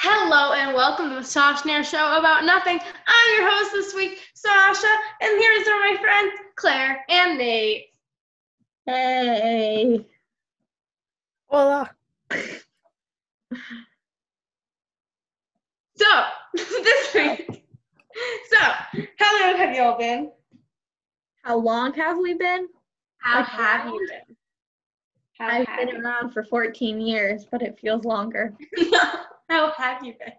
Hello and welcome to the Sasha Nair Show about nothing. I'm your host this week, Sasha, and here's are my friends Claire and Nate. Hey. Hola. So this week, so how long have you all been? How long have we been? How Like, have you been? How I've been around for 14 years, but it feels longer. How have you been?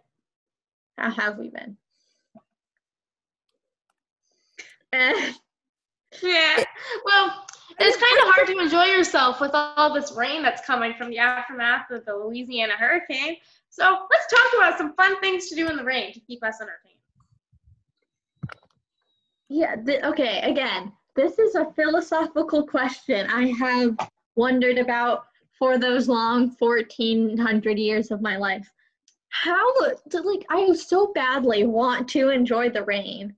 How have we been? Eh, Yeah. Well, it's kind of hard to enjoy yourself with all this rain that's coming from the aftermath of the Louisiana hurricane. So let's talk about some fun things to do in the rain to keep us entertained. yeah, okay, again, this is a philosophical question I have wondered about for those long 1400 years of my life. How, like, I so badly want to enjoy the rain,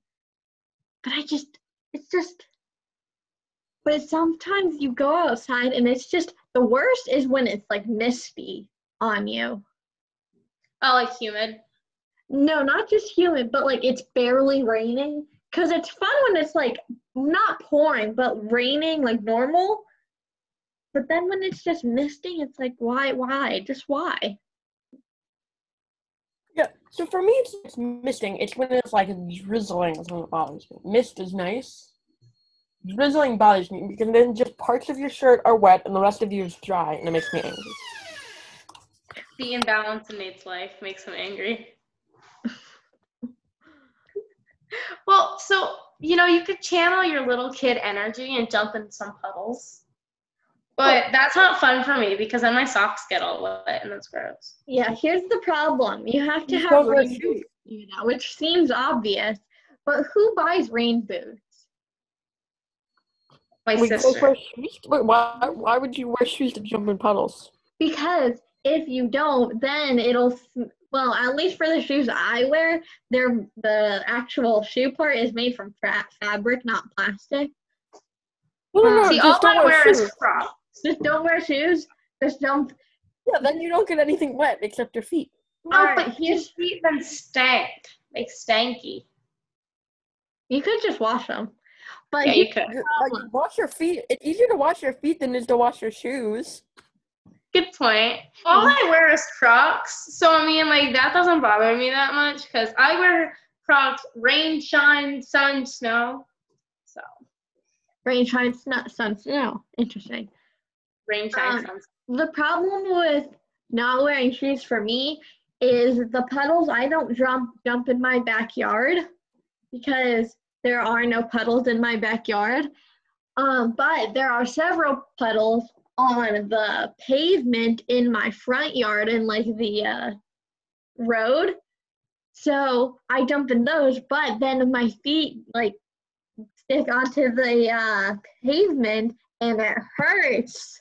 but I just, it's just, but sometimes you go outside and it's just, the worst is when it's like misty on you. Oh, like humid. No, not just humid, but like it's barely raining. Cause it's fun when it's like not pouring, but raining like normal. But then when it's just misting, it's like why, why, just why? Yeah, so for me, it's, it's misting. It's when it's like drizzling is when it bothers me. Mist is nice. Drizzling bothers me because then just parts of your shirt are wet and the rest of you is dry, and it makes me angry. The imbalance in Nate's life makes him angry. well, so you know, you could channel your little kid energy and jump in some puddles. But that's not fun for me because then my socks get all wet and it's gross. Yeah, here's the problem. You have to have don't rain boots, you know, which seems obvious, but who buys rain boots? My Wait, you guys sister. wear shoes? Wait, why, why would you wear shoes to jump in puddles? Because if you don't, then it'll s- well, at least for the shoes I wear, they're the actual shoe part is made from fa- fabric, not plastic. No, no, no, See, all I wear wear shoes. is Crocs. Just don't wear shoes. Just don't. Yeah, then you don't get anything wet except your feet. No, Alright, but his feet then stank. They stanky. you could just wash them. But Yeah, here's you could. like, wash your feet. It's easier to wash your feet than it is to wash your shoes. Good point. All I wear is Crocs, so I mean, like that doesn't bother me that much because I wear Crocs rain, shine, sun, snow. So rain, shine, snow, sun, snow. Interesting. Rain, shine, Um. The problem with not wearing shoes for me is the puddles. I don't jump jump in my backyard because there are no puddles in my backyard. Um, but there are several puddles on the pavement in my front yard and like the uh, road. So I jump in those, but then my feet like stick onto the uh, pavement and it hurts.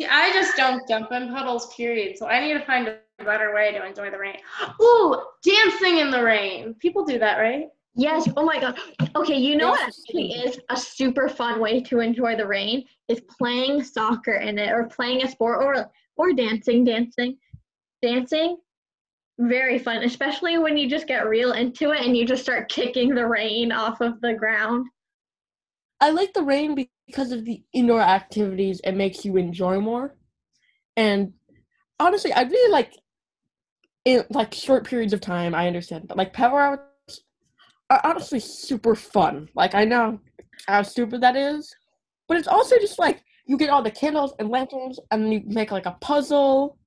See, I just don't jump in puddles, period. So I need to find a better way to enjoy the rain. Ooh, dancing in the rain. People do that, right? Yes. Oh my God. Okay. You know what actually is a super fun way to enjoy the rain is playing soccer in it, or playing a sport, or or dancing. Dancing, dancing. Very fun, especially when you just get real into it and you just start kicking the rain off of the ground. I like the rain be- because of the indoor activities it makes you enjoy more. And honestly, I really like in like short periods of time, I understand. But like power outs are honestly super fun. Like I know how stupid that is. But it's also just like you get all the candles and lanterns and you make like a puzzle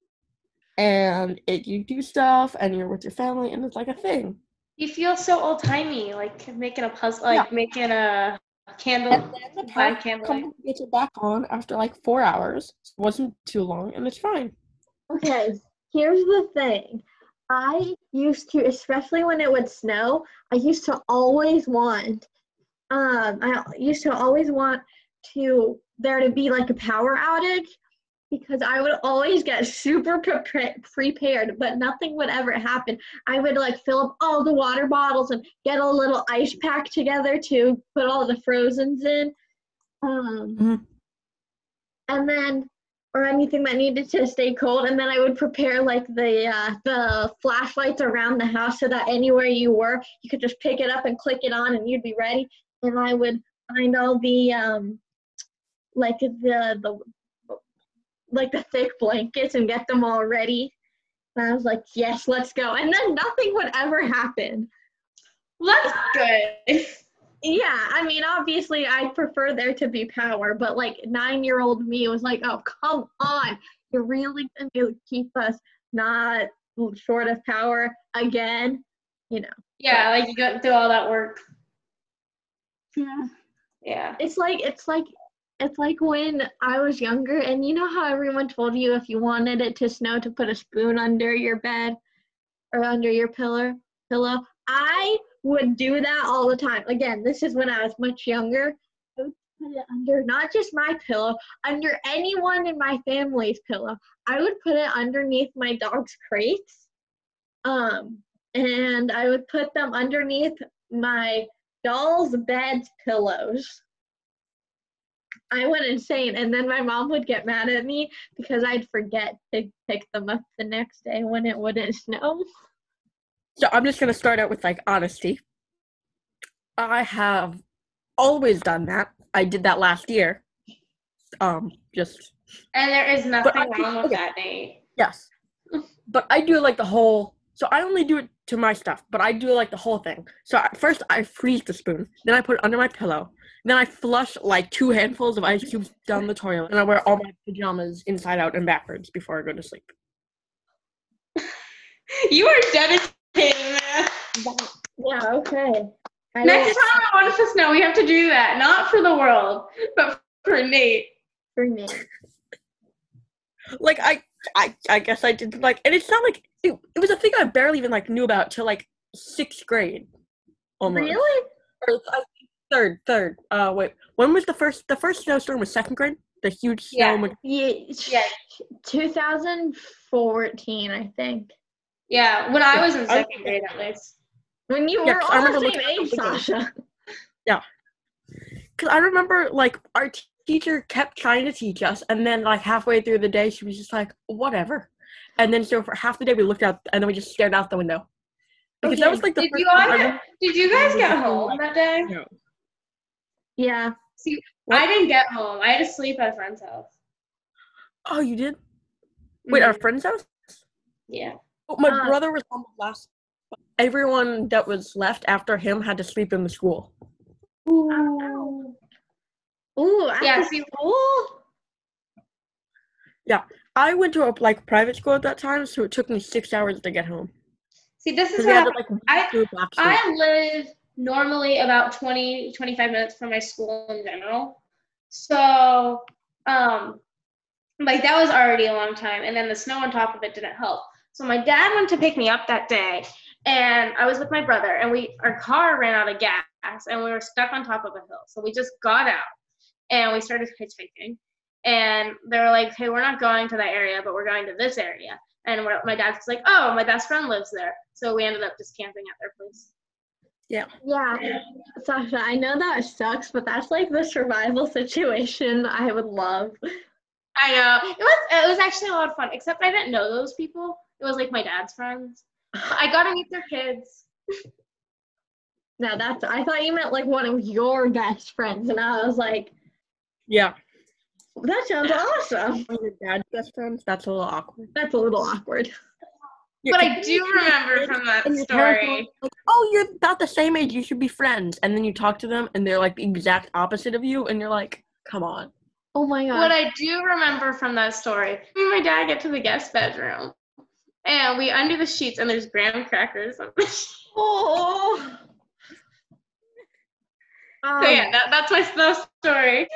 and it you do stuff and you're with your family and it's like a thing. You feel so old timey, like making a puzzle, like making a candle. And then the By power candlelight. company gets it back on after like four hours. It wasn't too long and it's fine. Okay, here's the thing. I used to, especially when it would snow, I used to always want, um, I used to always want to there to be like a power outage because I would always get super pre- prepared, but nothing would ever happen. I would like fill up all the water bottles and get a little ice pack together to put all the frozens in. Um, Mhm. and then or anything that needed to stay cold and then i would prepare like the uh, the flashlights around the house so that anywhere you were you could just pick it up and click it on and you'd be ready and i would find all the um like the the like the thick blankets and get them all ready and i was like yes let's go and then nothing would ever happen Well, that's good. yeah, I mean, obviously, I prefer there to be power, but like nine year old me was like, oh, come on. You're really going to keep us not short of power again? You know, Yeah, like you got through all that work. yeah. Yeah. It's like, it's like, it's like when I was younger, and you know how everyone told you if you wanted it to snow to put a spoon under your bed or under your pillow. Pillow. I would do that all the time. Again, this is when I was much younger. I would put it under not just my pillow, under anyone in my family's pillow. I would put it underneath my dog's crates. Um, and I would put them underneath my doll's bed's pillows. I went insane, and then my mom would get mad at me because I'd forget to pick them up the next day when it wouldn't snow. So I'm just gonna start out with like honesty. I have always done that. I did that last year. Um, just And there is nothing I- wrong with okay. that, Nate. yes, but I do like the whole. So I only do it to my stuff, but I do like the whole thing. So at first I freeze the spoon, then I put it under my pillow, then I flush like two handfuls of ice cubes down the toilet, and I wear all my pajamas inside out and backwards before I go to sleep. You are dedicated, man. Yeah, okay. I Next will time I want us to snow, we have to do that. Not for the world, but for Nate. For it. Like I, I, I guess I did like, and it's not like it, it was a thing I barely even like knew about till like sixth grade. Almost. Really? Or, I think third, third. Uh, wait, when was the first? The first snowstorm was second grade. The huge snow. Yeah. when- Yeah, Yeah. 2014, I think. Yeah, when I was in second grade at least. When you Yeah, were 'cause I all the remember same age, at the Sasha. Cause I remember like our t- teacher kept trying to teach us, and then like halfway through the day, she was just like, "Whatever," and then so for half the day we looked out, and then we just stared out the window. Because that was like the Did first you time all get, did you guys get home that day? No. Yeah. What? I didn't get home. I had to sleep at a friend's house. Oh, you did? Wait, our Mhm. friend's house? Yeah. Oh, my Uh, brother was on the last. Everyone that was left after him had to sleep in the school. Ooh. Ooh, after Yeah, see- school? I went to a like private school at that time, so it took me six hours to get home. See, this is Because what had to like I- do a back sleep. I live normally about 20, 25 minutes from my school in general. So, um, like that was already a long time. And then the snow on top of it didn't help. So my dad went to pick me up that day and I was with my brother and we, our car ran out of gas and we were stuck on top of a hill. So we just got out and we started hitchhiking. And they were like, hey, we're not going to that area, but we're going to this area. And my dad's like, oh, my best friend lives there. So we ended up just camping at their place. Yeah. Yeah. Sasha, I know that sucks, but that's like the survival situation I would love. I know. It was it was actually a lot of fun, except I didn't know those people. It was like my dad's friends. I got to meet their kids. Now that's I thought you meant like one of your best friends, and I was like, yeah. that sounds awesome. One of your dad's best friends? That's a little awkward. That's a little awkward. Yeah, But I do remember from that and your parents are story. Like, oh, you're about the same age. You should be friends. And then you talk to them, and they're like the exact opposite of you, and you're like, come on. Oh my god. What I do remember from that story, me and my dad get to the guest bedroom, and we under the sheets, and there's graham crackers on the sheets. oh. Um, So yeah, that, that's my snow story.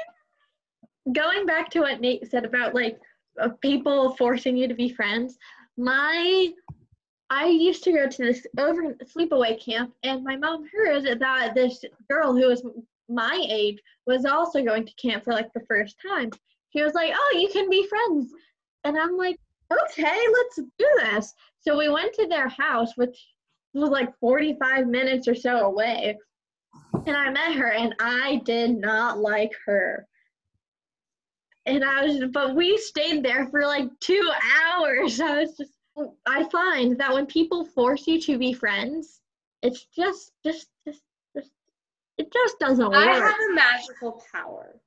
going back to what Nate said about like uh, people forcing you to be friends, my I used to go to this over sleepaway camp, and my mom heard that this girl who was my age was also going to camp for like the first time. She was like, "Oh, you can be friends," and I'm like, "Okay, let's do this." So we went to their house, which was like 45 minutes or so away, and I met her, and I did not like her and I was, but we stayed there for like two hours. I was just, I find that when people force you to be friends, it's just, just, just, just it just doesn't work. I have a magical power.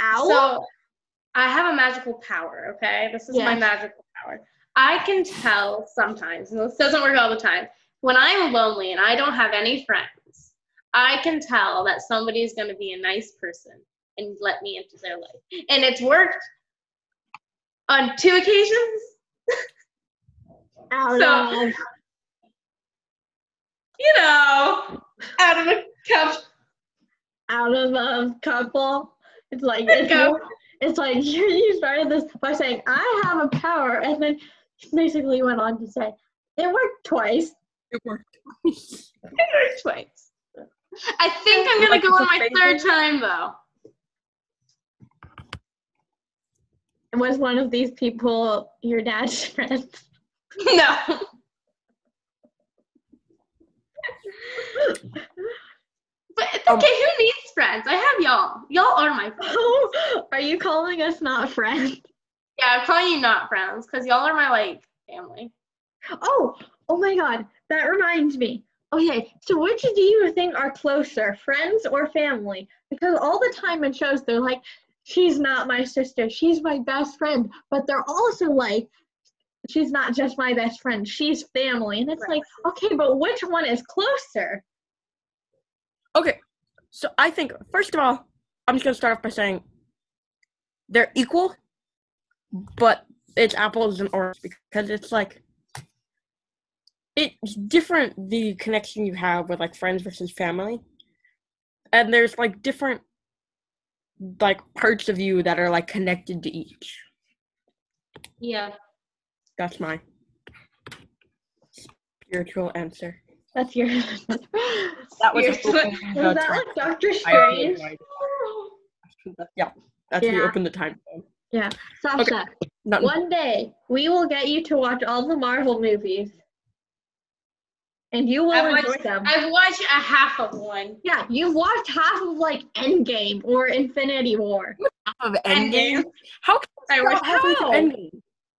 Ow. So I have a magical power, okay? This is my magical power. I can tell sometimes, and this doesn't work all the time, when I'm lonely and I don't have any friends, I can tell that somebody's going to be a nice person and let me into their life. And it's worked on two occasions. Ow, so- no. You know, out of a cup. out of a couple. It's like There you if go. you, it's like you, you started this by saying I have a power, and then basically went on to say it worked twice. It worked. Twice. It worked twice. I think I'm going Like to go on my favorite? third time, though. Was one of these people your dad's friends? No. But it's Um, okay. Who needs friends? I have y'all. Y'all are my friends. Are you calling us not friends? Yeah, I'm calling you not friends because y'all are my like family. Oh, oh my God, that reminds me. Okay, so which do you think are closer, friends or family? Because all the time in shows they're like, she's not my sister, she's my best friend, but they're also like, she's not just my best friend, she's family. And it's Right. like, okay, but which one is closer? Okay, so I think first of all, I'm just gonna start off by saying they're equal, but it's apples and oranges because it's like it's different the connection you have with like friends versus family, and there's like different like parts of you that are like connected to each. Yeah. That's my spiritual answer. That's your. That was Spiritual- open Was that time. like Doctor I Strange? no. Yeah, that's when you open the time. zone. Sasha, Not one day we will get you to watch all the Marvel movies. And you will I've enjoy watched, them. I've watched a half of one. Yeah, you've watched half of like Endgame or Infinity War. Half of Endgame. How can I watched watch halfway through how? Endgame?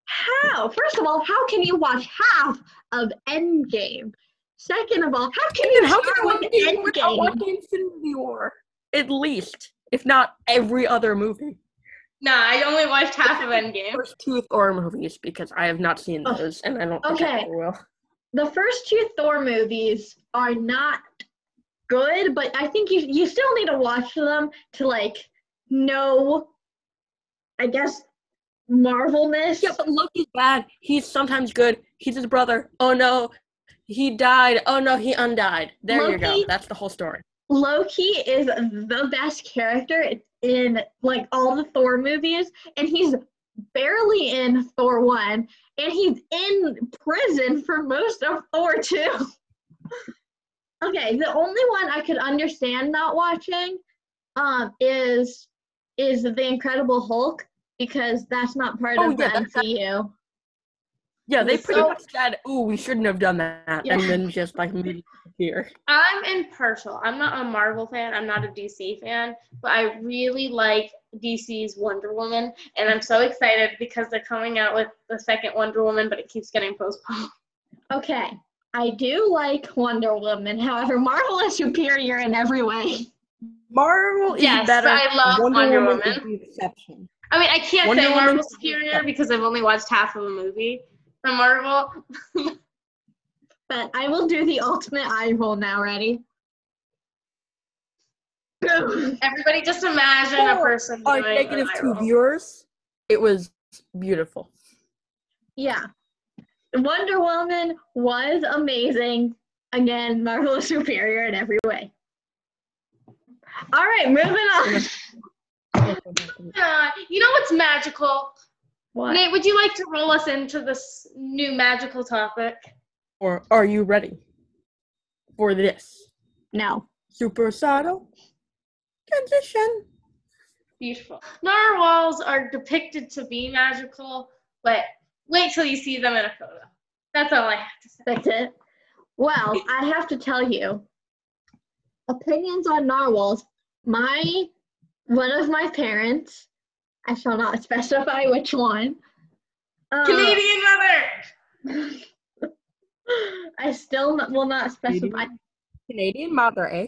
How? First of all, how can you watch half of Endgame? Second of all, how can you how can you with watch Endgame without watching Infinity War? At least, if not every other movie. Nah, I only watched half of Endgame. First two Thor movies because I have not seen those, and I don't think I okay. ever will. The first two Thor movies are not good, but I think you you still need to watch them to like know I guess Marvelness. Yeah, but Loki's bad. He's sometimes good. He's his brother. Oh no, he died. Oh no, he undied. There you go. That's the whole story. Loki is the best character in like all the Thor movies, and he's barely in Thor 1, and he's in prison for most of Thor 2. okay, the only one I could understand not watching um is is the Incredible Hulk because that's not part Oh, of the yeah, that's- MCU. Yeah, they So- pretty much said, "Ooh, we shouldn't have done that," Yeah. and then just like made it appear. I'm impartial. I'm not a Marvel fan. I'm not a DC fan, but I really like DC's Wonder Woman, and I'm so excited because they're coming out with the second Wonder Woman, but it keeps getting postponed. Okay, I do like Wonder Woman. However, Marvel is superior in every way. Marvel is Yes, better. I love Wonder Woman. is the exception. I mean, I can't Wonder say Woman- Marvel's superior because I've only watched half of a movie from Marvel. But I will do the ultimate eye roll now. Ready? Everybody, just imagine a For person Our negative an two roll. viewers, it was beautiful. Yeah. Wonder Woman was amazing. Again, Marvel is superior in every way. All right, moving on. Uh, you know what's magical? What? Nate, would you like to roll us into this new magical topic? Or are you ready for this No. super subtle transition? Beautiful. Narwhals are depicted to be magical, but wait till you see them in a photo. That's all I have to say. That's it. Well, I have to tell you, opinions on narwhals. My one of my parents I shall not specify which one. Uh, Canadian mother. I still n- will not specify. Canadian mother, eh?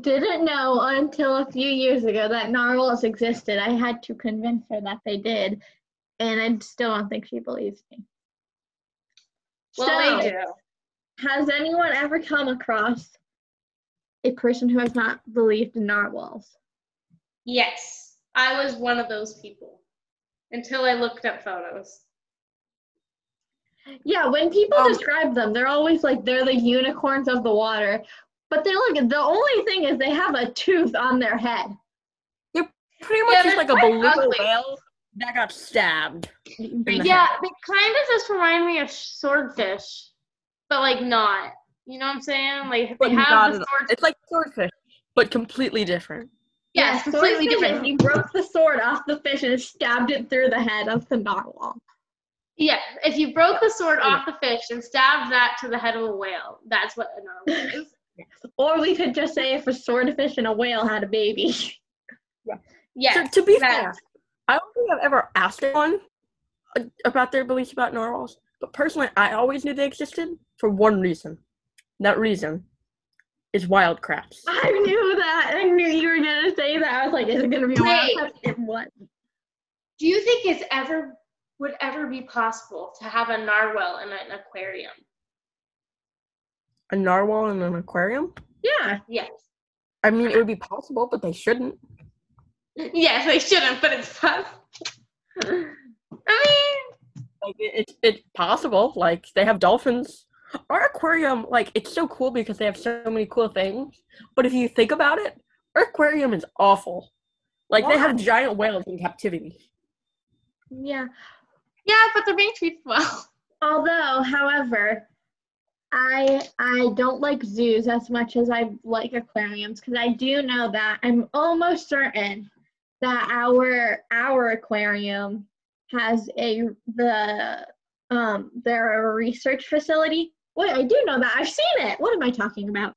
Didn't know until a few years ago that narwhals existed. I had to convince her that they did, and I still don't think she believes me. Well, So- they do. Has anyone ever come across a person who has not believed in narwhals? Yes, I was one of those people until I looked up photos. Yeah, when people Um, describe them, they're always like they're the unicorns of the water. But they look the only thing is they have a tooth on their head. They're pretty much Yeah, just like a quite beluga ugly. whale that got stabbed. the Yeah, head. they kind of just remind me of swordfish, but like not. You know what I'm saying? Like they But have not the sword. It's like swordfish, but completely different. Yeah, it's completely different. He broke the sword off the fish and stabbed it through the head of the narwhal. Yeah, if you broke the sword off the fish and stabbed that to the head of a whale, that's what a narwhal is. Or we could just say if a swordfish and a whale had a baby. Yeah. So, to be that- fair, I don't think I've ever asked anyone uh, about their beliefs about narwhals, but personally, I always knew they existed for one reason. That reason is Wild Kratts. I knew that. I knew you were gonna say that. I was like, is it gonna be a Wait. wild card? What? Do you think it's ever would ever be possible to have a narwhal in an aquarium? A narwhal in an aquarium? Yeah. Yes. I mean, it would be possible, but they shouldn't. Yes, they shouldn't, but it's possible. I mean, Like, it, it's it's possible. Like, they have dolphins. Our aquarium, like, it's so cool because they have so many cool things. But if you think about it, our aquarium is awful. Like, they have giant whales in captivity. Yeah. yeah, but they're being treated well. Although, however, I I don't like zoos as much as I like aquariums because I do know that I'm almost certain that our our aquarium has a the um they're a research facility. Wait, I do know that. I've seen it. What am I talking about?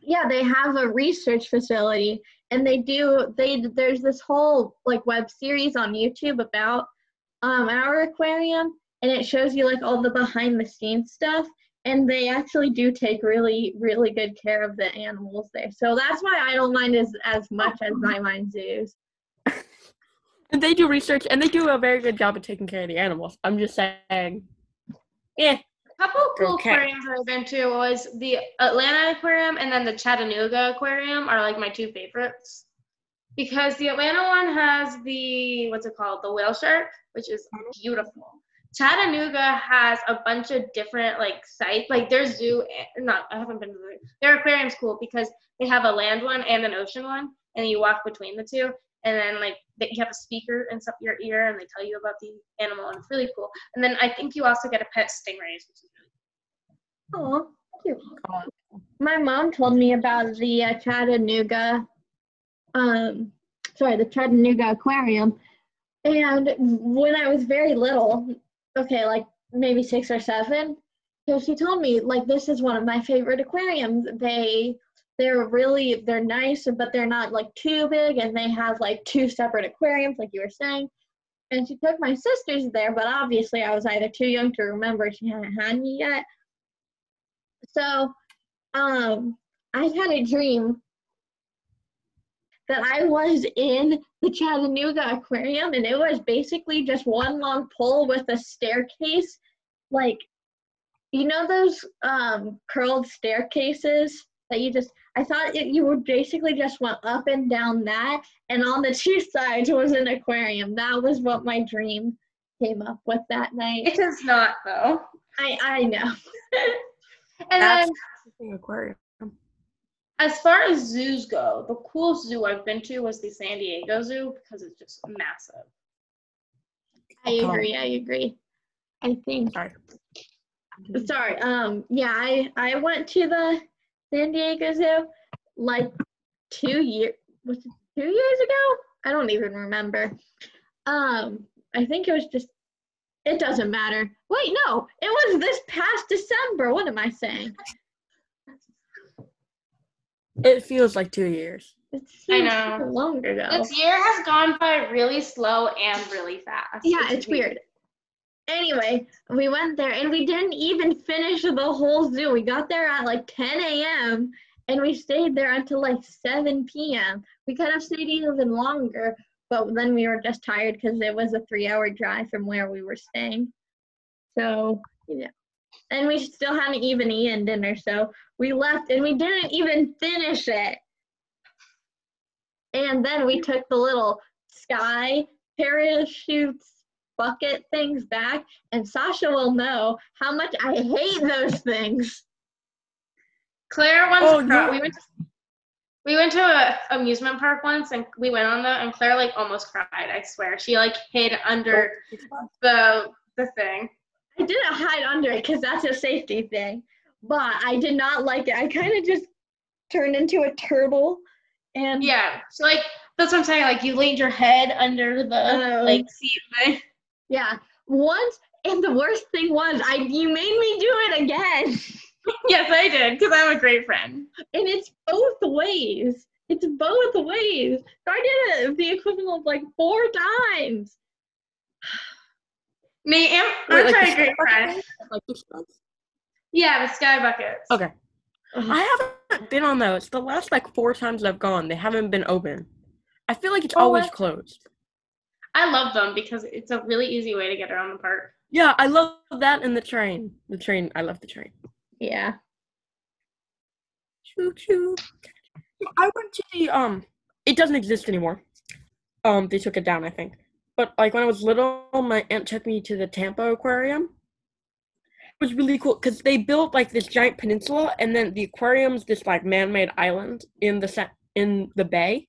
Yeah, they have a research facility and they do they there's this whole like web series on YouTube about um our aquarium and it shows you like all the behind the scenes stuff and they actually do take really really good care of the animals there so that's why i don't mind as as much as i mind zoos And they do research, and they do a very good job of taking care of the animals. I'm just saying. Yeah. A couple of cool Okay. aquariums I've been to was the Atlanta Aquarium and then the Chattanooga Aquarium are like my two favorites. Because the Atlanta one has the what's it called? The whale shark, which is beautiful. Chattanooga has a bunch of different like sites. Like their zoo eh, not I haven't been to the their aquarium's cool because they have a land one and an ocean one and you walk between the two and then like they you have a speaker in your ear and they tell you about the animal and it's really cool. And then I think you also get a pet stingrays, which is really oh cute my mom told me about the uh, chattanooga um sorry the chattanooga aquarium. And when i was very little okay like maybe six or seven so she told me like this is one of my favorite aquariums. They they're really they're nice but they're not like too big and they have like two separate aquariums like you were saying. And she took my sisters there but obviously i was either too young to remember she hadn't had me yet. So um i had a dream that i was in the chattanooga aquarium and it was basically just one long pole with a staircase. Like you know those um curled staircases that you just i thought it, you would basically just went up and down that and on the two sides was an aquarium that was what my dream came up with that night It is not though. i i know And That's then the aquarium. as far as zoos go, the coolest zoo I've been to was the San Diego Zoo because it's just massive. i agree i agree i think Sorry. sorry um yeah i i went to the san diego zoo like two years was it two years ago i don't even remember um i think it was just it doesn't matter wait no it was this past december what am i saying It feels like two years. It I know. Longer long ago. This year has gone by really slow and really fast. yeah, it's weird. Anyway, we went there and we didn't even finish the whole zoo. We got there at like 10 a.m. and we stayed there until like 7 p.m. We could have stayed even longer, but then we were just tired because it was a three hour drive from where we were staying. So, you know, and we still hadn't even eaten dinner. So we left and we didn't even finish it. And then we took the little sky parachutes bucket things back, and Sasha will know how much I hate those things. Claire once Oh, cri- no. we went to we went to a amusement park once and we went on the and Claire like almost cried, I swear. She like hid under the the thing. I didn't hide under it because that's a safety thing, but I did not like it. I kind of just turned into a turtle, and Yeah. So like that's what I'm saying. Like you laid your head under the Oh. like seat thing. Yeah, once. And the worst thing was, I you made me do it again, yes, I did, because I'm a great friend. and it's both ways. It's both ways. So I did it the equivalent of like four times. Me, I'm, Wait, I'm like trying the a great friend. Like the slugs? Yeah, the sky buckets. Okay. I haven't been on those. The last like four times I've gone, they haven't been open. I feel like it's Oh, always what? closed. I love them because it's a really easy way to get around the park. Yeah, I love that and the train. The train, I love the train. Yeah. Choo choo. I went to the um. It doesn't exist anymore. Um, they took it down, I think. But like when I was little, my aunt took me to the Tampa Aquarium. It was really cool because they built like this giant peninsula, and then the aquarium's this like man-made island in the set in the bay.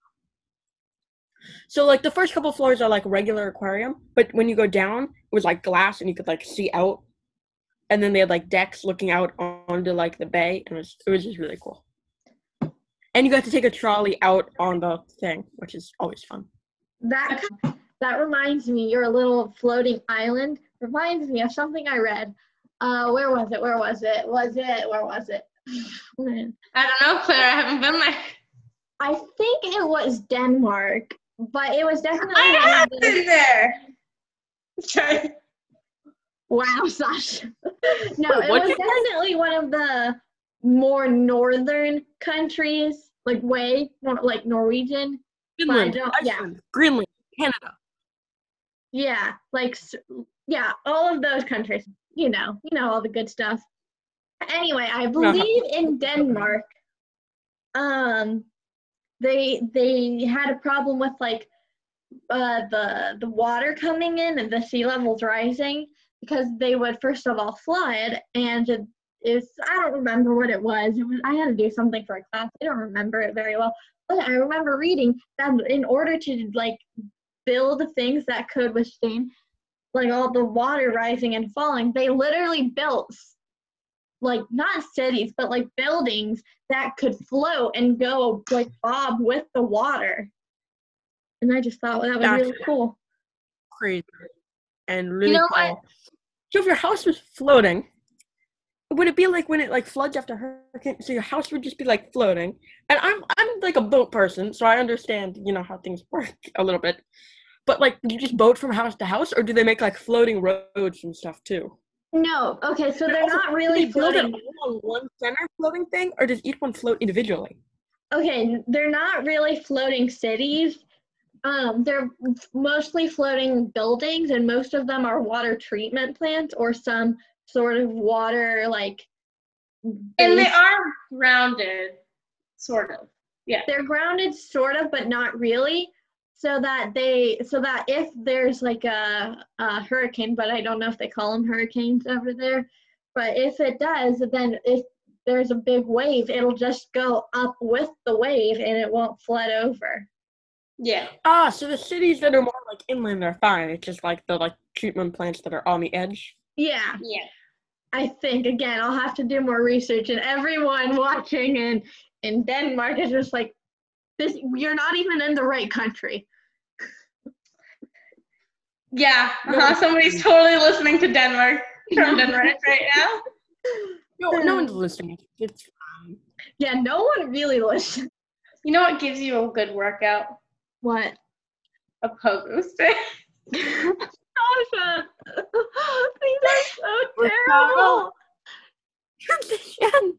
So like the first couple floors are like regular aquarium, but when you go down, it was like glass, and you could like see out. And then they had like decks looking out onto like the bay, and it was it was just really cool. And you got to take a trolley out on the thing, which is always fun. That that reminds me, your little floating island reminds me of something I read. Uh, where was it? Where was it? Was it? Where was it? I don't know, Claire. I haven't been there. I think it was Denmark, but it was definitely. I have the- been there. Sorry. Wow, Sasha. no, Wait, it was you say? definitely one of the more northern countries, like way more like Norwegian. Finland, don't- yeah. Greenland, Canada. Yeah, like yeah, all of those countries. You know, you know all the good stuff. Anyway, I believe in Denmark, um, they they had a problem with like uh, the the water coming in and the sea levels rising because they would first of all flood and it is I don't remember what it was. It was I had to do something for a class. I don't remember it very well, but I remember reading that in order to like build things that could withstand like all the water rising and falling, they literally built like not cities, but like buildings that could float and go like bob with the water. And I just thought that was really cool. Crazy. And really know cool. what? So if your house was floating, would it be like when it like floods after hurricane? So your house would just be like floating. And I'm I'm like a boat person, so I understand, you know, how things work a little bit. But like do you just boat from house to house or do they make like floating roads and stuff too? No, okay, so they're Also, not do really they build it floating. on one center floating thing, or does each one float individually? Okay, they're not really floating cities. Um, they're mostly floating buildings, and most of them are water treatment plants or some sort of water like. And they are grounded, sort of. Yeah. They're grounded sort of but not really so that they so that if there's like a, a hurricane but i don't know if they call them hurricanes over there but if it does then if there's a big wave it'll just go up with the wave and it won't flood over Yeah. Ah, so the cities that are more like inland are fine. It's just like the like treatment plants that are on the edge. yeah Yeah. i think again i'll have to do more research and everyone watching in in denmark is just like this you're not even in the right country Yeah. Uh-huh. Somebody's totally listening to Denmark from Denmark right now. No, no one's listening. It's fine. yeah no one really listens You know what gives you a good workout? What? A pogo stick. Sasha, these are so terrible. Tradition.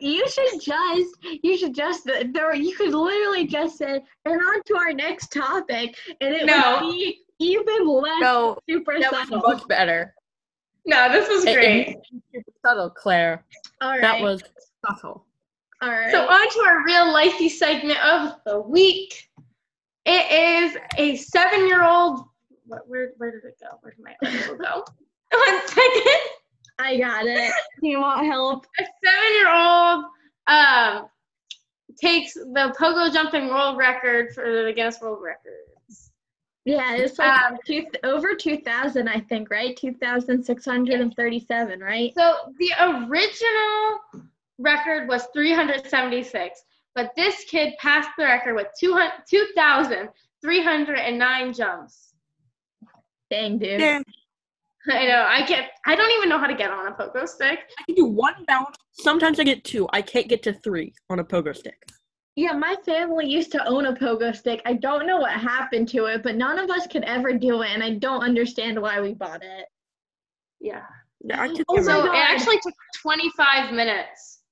You should just, you should just, there. You could literally just say, and on to our next topic, and it No. would be even less No, super that was much better. No, this was It- it- great. Super subtle, Claire. All right. That was subtle. all right. So on to our real lifey segment of the week. It is a seven-year-old. What, where where did it go? Where did my article go? One second. I got it. You want help? A seven-year-old um takes the pogo jumping world record for the Guinness World Records. Yeah, it's like Um, two, over 2,000, I think, right? 2,637, right? So the original record was 376, but this kid passed the record with 200 2,309 jumps. Dang, dude. Yeah. I know. I get. I don't even know how to get on a pogo stick. I can do one bounce. Sometimes I get two. I can't get to three on a pogo stick. Yeah, my family used to own a pogo stick. I don't know what happened to it, but none of us could ever do it, and I don't understand why we bought it. Yeah. Yeah, I can Oh my So it actually took 25 minutes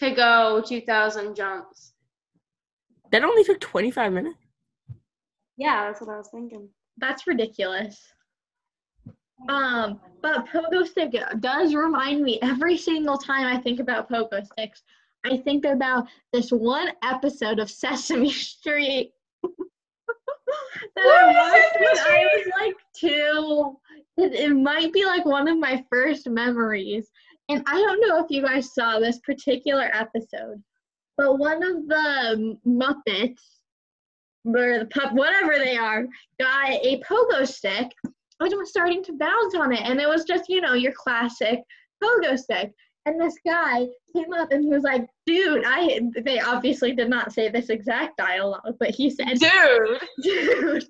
to go 2,000 jumps. That only took 25 minutes. Yeah, that's what I was thinking. That's ridiculous. Um, but pogo stick does remind me every single time I think about pogo sticks. I think about this one episode of Sesame Street that I watched when Sesame I was like two. It, it might be like one of my first memories. And I don't know if you guys saw this particular episode, but one of the Muppets, or the pup, whatever they are, got a pogo stick and was starting to bounce on it. And it was just, you know, your classic pogo stick. And this guy came up and he was like, dude, I, they obviously did not say this exact dialogue, but he said, Dude. dude,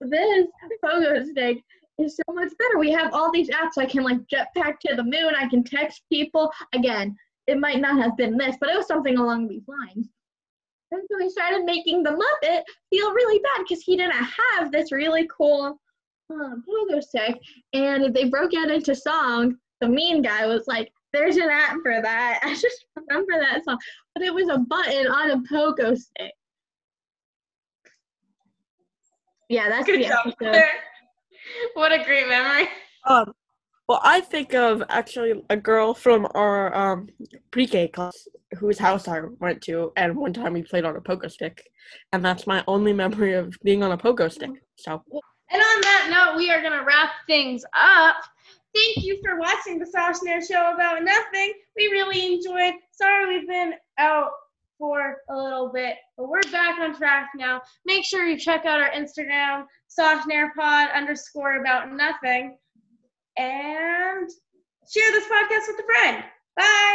this pogo stick is so much better. We have all these apps. I can like jetpack to the moon. I can text people. Again, it might not have been this, but it was something along these lines. And so he started making the Muppet feel really bad because he didn't have this really cool um, pogo stick. And they broke out into song. The mean guy was like, "There's an app for that." I just remember that song, but it was a button on a pogo stick. Yeah, that's Good the job. episode. What a great memory. Um, well, I think of actually a girl from our um, pre-K class whose house I went to, and one time we played on a pogo stick, and that's my only memory of being on a pogo stick. So, And on that note, we are going to wrap things up. Thank you for watching the Sash Nair Show About Nothing. We really enjoyed. Sorry we've been out for a little bit, but we're back on track now. Make sure you check out our Instagram, Pod underscore about nothing, and share this podcast with a friend. Bye.